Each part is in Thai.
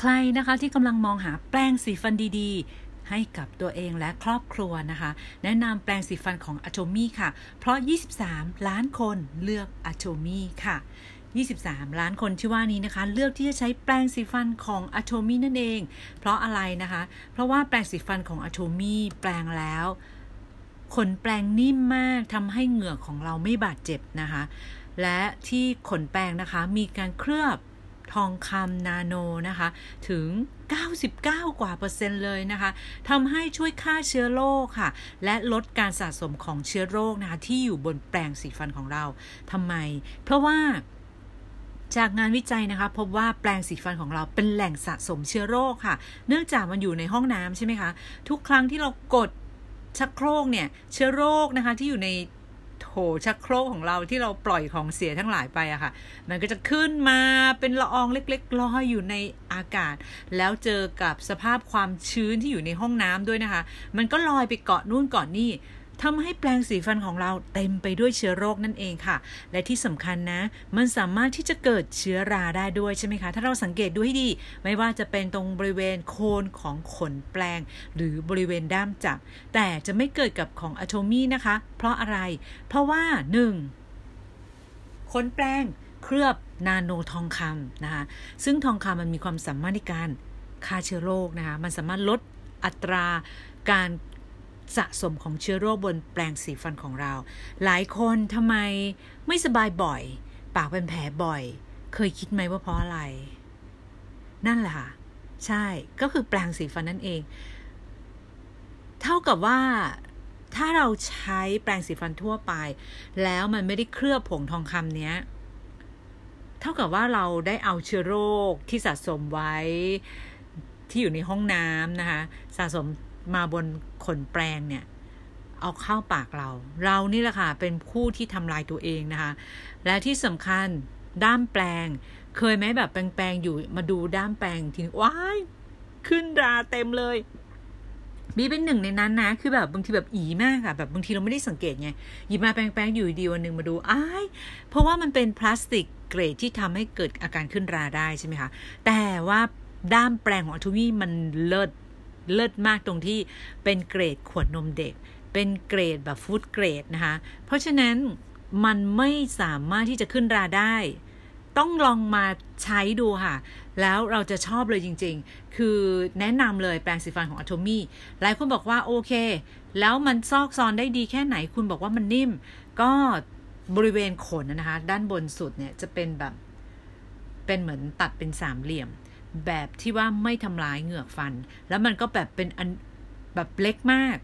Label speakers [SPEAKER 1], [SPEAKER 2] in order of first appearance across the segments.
[SPEAKER 1] ใครนะคะที่กำลังมองหาแปรงสีฟันดีๆ ให้กับตัวเองและครอบครัวนะคะ แนะนำแปรงสีฟันของ a t o m y ค่ะ เพราะ 23 ล้านคนเลือก a t o m y ค่ะ 23 ล้านคนที่ว่านี้นะคะ เลือกที่จะใช้แปรงสีฟันของ a t o m y นั่นเอง เพราะอะไรนะคะ เพราะว่าแปรงสีฟันของ a t o m y แปรงแล้วขนแปรงนิ่มมากทำให้เหงือกของเราไม่บาดเจ็บนะคะ และที่ขนแปรงนะคะมีการเคลือบ ทองคำนาโนนะคะถึง 99 กว่าเปอร์เซ็นต์เลยนะคะทำให้ช่วยฆ่าเชื้อโรคค่ะ และลดการสะสมของเชื้อโรคนะคะที่อยู่บนแปรงสีฟันของเราทำไม เพราะว่าจากงานวิจัยนะคะพบว่าแปรงสีฟันของเราเป็นแหล่งสะสมเชื้อโรคค่ะ เนื่องจากมันอยู่ในห้องน้ำใช่ไหมคะ ทุกครั้งที่เรากดชักโครกเนี่ยเชื้อโรคนะคะที่อยู่ใน โถชักโครกของเราที่เราปล่อยของเสียทั้งหลายไปอะค่ะ มันก็จะขึ้นมาเป็นละอองเล็กๆลอยอยู่ในอากาศ แล้วเจอกับสภาพความชื้นที่อยู่ในห้องน้ำด้วยนะคะ มันก็ลอยไปเกาะนู่นเกาะนี่ ทำให้แปรงสีฟันของเราเต็มไปด้วยเชื้อโรคนั่นเองค่ะ และที่สำคัญนะ มันสามารถที่จะเกิดเชื้อราได้ด้วยใช่ไหมคะ ถ้าเราสังเกตดูให้ดี ไม่ว่าจะเป็นตรงบริเวณโคนของขนแปลง หรือบริเวณด้ามจับ แต่จะไม่เกิดกับของอะโทมี่นะคะ เพราะอะไร เพราะว่า 1. ขนแปลงเคลือบนาโนทองคำนะคะ ซึ่งทองคำมันมีความสามารถในการฆ่าเชื้อโรคนะคะ มันสามารถลดอัตราการ สะสมของเชื้อโรคบนแปรงสีฟันของเรา หลายคนทำไมไม่สบายบ่อย ปากเป็นแผลบ่อย เคยคิดไหมว่าเพราะอะไร นั่นแหละค่ะ ใช่ก็คือแปรงสีฟันนั่นเอง เท่ากับว่าถ้าเราใช้แปรงสีฟันทั่วไป แล้วมันไม่ได้เคลือบผงทองคำเนี้ย เท่ากับว่าเราได้เอาเชื้อโรคที่สะสมไว้ที่อยู่ในห้องน้ำนะคะ สะสม มาบนขนแปรงเนี่ย เอาเข้าปากเรา เรานี่แหละค่ะ เป็นผู้ที่ทำลายตัวเองนะคะ และที่สำคัญด้ามแปลง เคยไหมแบบแปลงๆอยู่มาดูด้ามแปลงทีว้ายขึ้นราเต็มเลยบีเป็นหนึ่งในนั้นนะ คือแบบบางทีแบบอีมากอะแบบบางทีเราไม่ได้สังเกตไง หยิบมาแปลงๆอยู่ดีวันหนึ่งมาดูอ้ายเพราะว่ามันเป็นพลาสติกเกรดที่ทำให้เกิดอาการขึ้นราได้ใช่ไหมคะ แต่ว่าด้ามแปลงของอัทูวี่มันเลิศ เลิศมากตรงที่เป็นเกรดขวดนมเด็ก เป็นเกรดแบบฟู้ดเกรดนะคะ เพราะฉะนั้นมันไม่สามารถที่จะขึ้นราได้ ต้องลองมาใช้ดูค่ะ แล้วเราจะชอบเลยจริง ๆ คือแนะนำเลยแปรงสีฟันของ a t o m y หลายคนบอกว่าโอเค แล้วมันซอกซอนได้ดีแค่ไหนคุณบอกว่ามันนิ่ม ก็บริเวณขนนะคะ ด้านบนสุดเนี่ยจะเป็นแบบเป็นเหมือนตัดเป็นสามเหลี่ยม แบบที่ว่าไม่ทำร้ายเหงือกฟัน แล้วมันก็แบบเป็นอันแบบเล็กมาก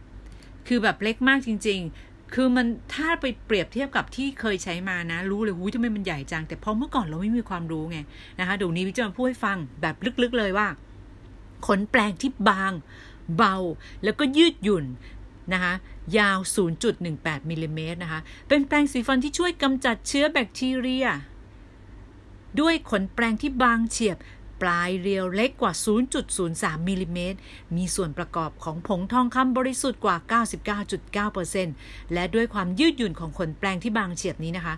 [SPEAKER 1] คือแบบเล็กมากจริง ๆ คือมันถ้าไปเปรียบเทียบกับที่เคยใช้มานะ รู้เลยหูทำไมมันใหญ่จัง แต่พอเมื่อก่อนเราไม่มีความรู้ไงนะคะเดี๋ยวนี้วิจารณ์พูดให้ฟังแบบลึกๆเลยว่า ขนแปลงที่บาง เบา แล้วก็ยืดหยุ่นนะคะยาว 0.18มิลลิเมตรนะคะ เป็นแปรงสีฟันที่ช่วยกำจัดเชื้อแบคทีเรีย ด้วยขนแปรงที่บางเฉียบ ปลายเรียวเล็กกว่า 0.03มิลิเมตร มีส่วนประกอบของผงทองคำบริสุทธิ์กว่า 99.9%และด้วยความยืดหยุ่นของขนแปลงที่บางเฉียบนี้นะคะ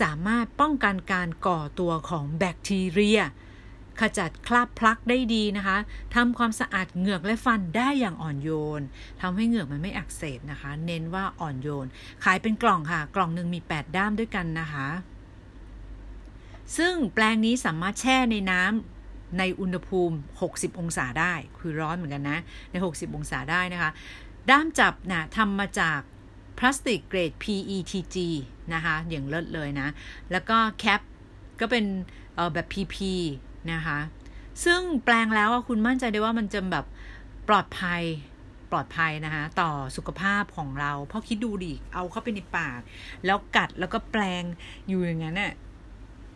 [SPEAKER 1] สามารถป้องกันการก่อตัวของแบคทีเรีย ขจัดคราบพลักได้ดีนะคะทำความสะอาดเหงือกและฟันได้อย่างอ่อนโยนทำให้เหงือกมันไม่อักเสบนะคะ เน้นว่าอ่อนโยน ขายเป็นกล่องค่ะ กล่องหนึ่งมี 8 ด้ามด้วยกันนะคะซึ่งแปลงนี้สามารถแช่ในน้ำ ในอุณหภูมิ 60 องศาได้ คือร้อนเหมือนกันนะ ใน 60 องศาได้นะคะ ด้ามจับนะทำมาจากพลาสติกเกรด PETG นะคะ อย่างเลิศเลยนะ แล้วก็แคปก็เป็นแบบ PP นะคะ ซึ่งแปลงแล้วคุณมั่นใจได้ว่ามันจะแบบปลอดภัยปลอดภัยนะคะต่อสุขภาพของเรา เพราะคิดดูดิเอาเข้าไปในปาก แล้วกัดแล้วก็แปลงอยู่อย่างนั้นน่ะ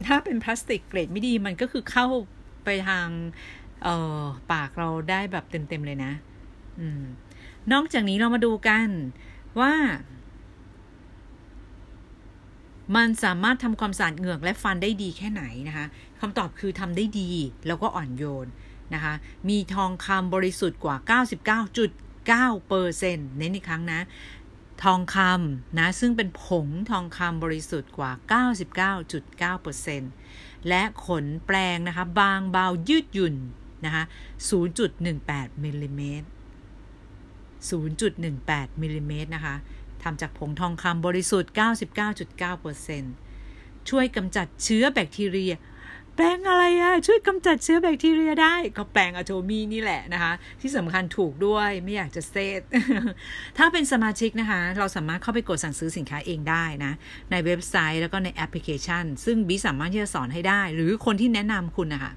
[SPEAKER 1] ถ้าเป็นพลาสติกเกรดไม่ดีมันก็คือเข้า ไปทางเออปากเราได้แบบเต็มๆเลยนะอืมนอกจากนี้เรามาดูกันว่า มันสามารถทำความสะอาดเหงือกและฟันได้ดีแค่ไหนนะคะคำตอบคือทำได้ดีแล้วก็อ่อนโยนนะคะ มีทองคำบริสุทธิ์กว่า 99.9เปอร์เซ็นต์เน้นอีกครั้งนะ ทองคำนะซึ่งเป็นผงทองคำบริสุทธิ์กว่า 99.9%และขนแปลงนะคะบางเบายืดหยุ่นนะคะ0.18มิลลิเมตร0.18มิลลิเมตรนะคะทำจากผงทองคำบริสุทธิ์ 99.9%ช่วยกำจัดเชื้อแบคทีเรีย แปลงอะไรอะช่วยกำจัดเชื้อแบคทีเรียได้ ก็แปลงอะโทมีนี่แหละนะคะ ที่สำคัญถูกด้วยไม่อยากจะเซตถ้าเป็นสมาชิกนะคะ เราสามารถเข้าไปกดสั่งซื้อสินค้าเองได้นะ ในเว็บไซต์แล้วก็ในแอปพลิเคชัน ซึ่งบีสามารถที่จะสอนให้ได้ หรือคนที่แนะนำคุณนะคะ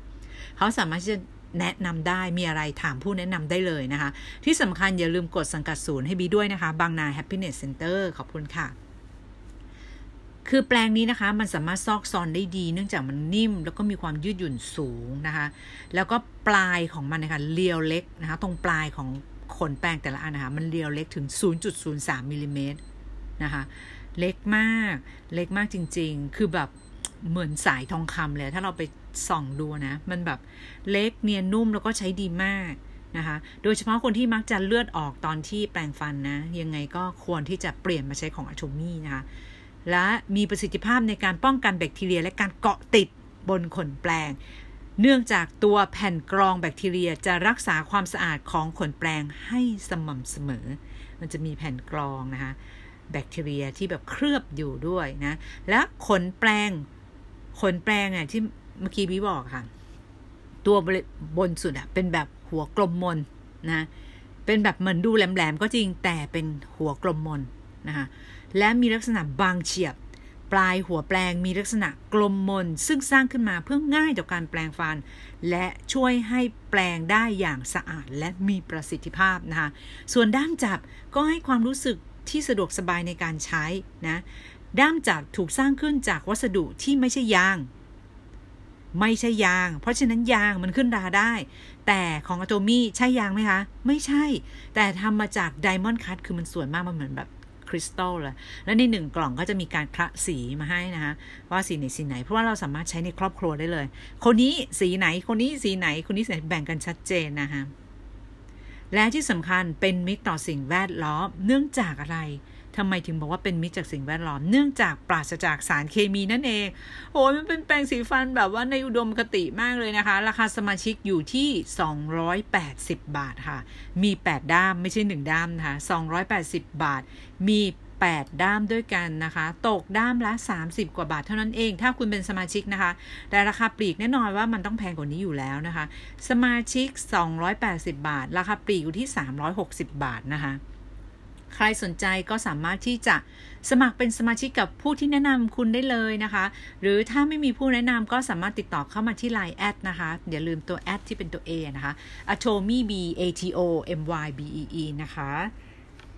[SPEAKER 1] เขาสามารถที่จะแนะนำได้มีอะไรถามผู้แนะนำได้เลยนะคะ ที่สำคัญอย่าลืมกดสังกัดศูนย์ให้บีด้วยนะคะ บางนา Happiness Center ขอบคุณค่ะ คือแปลงนี้นะคะมันสามารถซอกซอนได้ดี เนื่องจากมันนิ่ม แล้วก็มีความยืดหยุ่นสูงนะคะ แล้วก็ปลายของมันนะคะเรียวเล็กนะคะตรงปลายของขนแปลงแต่ละอันนะคะมันเรียวเล็กถึง 0.03มิลลิเมตรนะคะเล็กมากเล็กมากจริง ๆ คือแบบเหมือนสายทองคำเลยถ้าเราไปส่องดูนะ มันแบบเล็กเนียนนุ่มแล้วก็ใช้ดีมากนะคะ โดยเฉพาะคนที่มักจะเลือดออกตอนที่แปรงฟันนะ ยังไงก็ควรที่จะเปลี่ยนมาใช้ของอะโชมี่นะคะ และมีประสิทธิภาพในการป้องกันแบคทีเรีย และการเกาะติดบนขนแปลง เนื่องจากตัวแผ่นกรองแบคทีเรียจะรักษาความสะอาดของขนแปลงให้สม่ำเสมอ มันจะมีแผ่นกรองนะคะแบคทีเรียที่แบบเคลือบอยู่ด้วยนะ และขนแปลงขนแปลงอะที่เมื่อกี้พี่บอกค่ะ ตัวบนสุดอะเป็นแบบหัวกลมมนนะ เป็นแบบเหมือนดูแหลมๆก็จริงแต่เป็นหัวกลมมนนะคะ และมีลักษณะบางเฉียบ ปลายหัวแปลงมีลักษณะกลมมน ซึ่งสร้างขึ้นมาเพื่อง่ายต่อการแปลงฟัน และช่วยให้แปลงได้อย่างสะอาดและมีประสิทธิภาพนะคะ ส่วนด้ามจับก็ให้ความรู้สึกที่สะดวกสบายในการใช้นะด้ามจับถูกสร้างขึ้นจากวัสดุที่ไม่ใช่ยาง ไม่ใช่ยาง เพราะฉะนั้นยางมันขึ้นราได้ แต่ของอะโตมี่ใช่ยางไหมคะ ไม่ใช่ แต่ทำมาจากไดมอนด์คัตคือมันสวยมากมันเหมือนแบบ ริสตัลเลยและในหนึ่งกล่องก็จะมีการคละสีมาให้นะคะว่าสีไหนสีไหน เพราะว่าเราสามารถใช้ในครอบครัวได้เลย คนนี้สีไหนคนนี้สีไหนคนนี้สีไหนแบ่งกันชัดเจนนะคะและที่สำคัญเป็นมิตรต่อสิ่งแวดล้อมเนื่องจากอะไร ทำไมถึงบอกว่าเป็นมิตรจากสิ่งแวดล้อม เนื่องจากปราศจากสารเคมีนั่นเองโอ้ยมันเป็นแปรงสีฟันแบบว่าในอุดมคติมากเลยนะคะ ราคาสมาชิกอยู่ที่ 280 บาทค่ะ มี 8 ด้ามไม่ใช่ 1 ด้ามนะคะ280 บาท มี8 ด้ามด้วยกันนะคะ ตกด้ามละ 30 กว่าบาทเท่านั้นเอง ถ้าคุณเป็นสมาชิกนะคะ แต่ราคาปลีกแน่นอนว่ามันต้องแพงกว่านี้อยู่แล้วนะคะ สมาชิก 280 บาท ราคาปลีกอยู่ที่ 360 บาทนะคะ ใครสนใจก็สามารถที่จะสมัครเป็นสมาชิกกับผู้ที่แนะนำคุณได้เลยนะคะ หรือถ้าไม่มีผู้แนะนำก็สามารถติดต่อเข้ามาที่ Line แอดนะคะอย่าลืมตัวแอดที่เป็นตัว A นะคะ atomy b a t o m y b e e นะคะ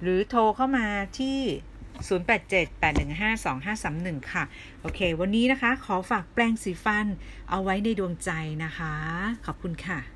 [SPEAKER 1] หรือโทรเข้ามาที่ 0878152531 ค่ะ โอเค วันนี้นะคะ ขอฝากแปลงสีฟันเอาไว้ในดวงใจนะคะ ขอบคุณค่ะ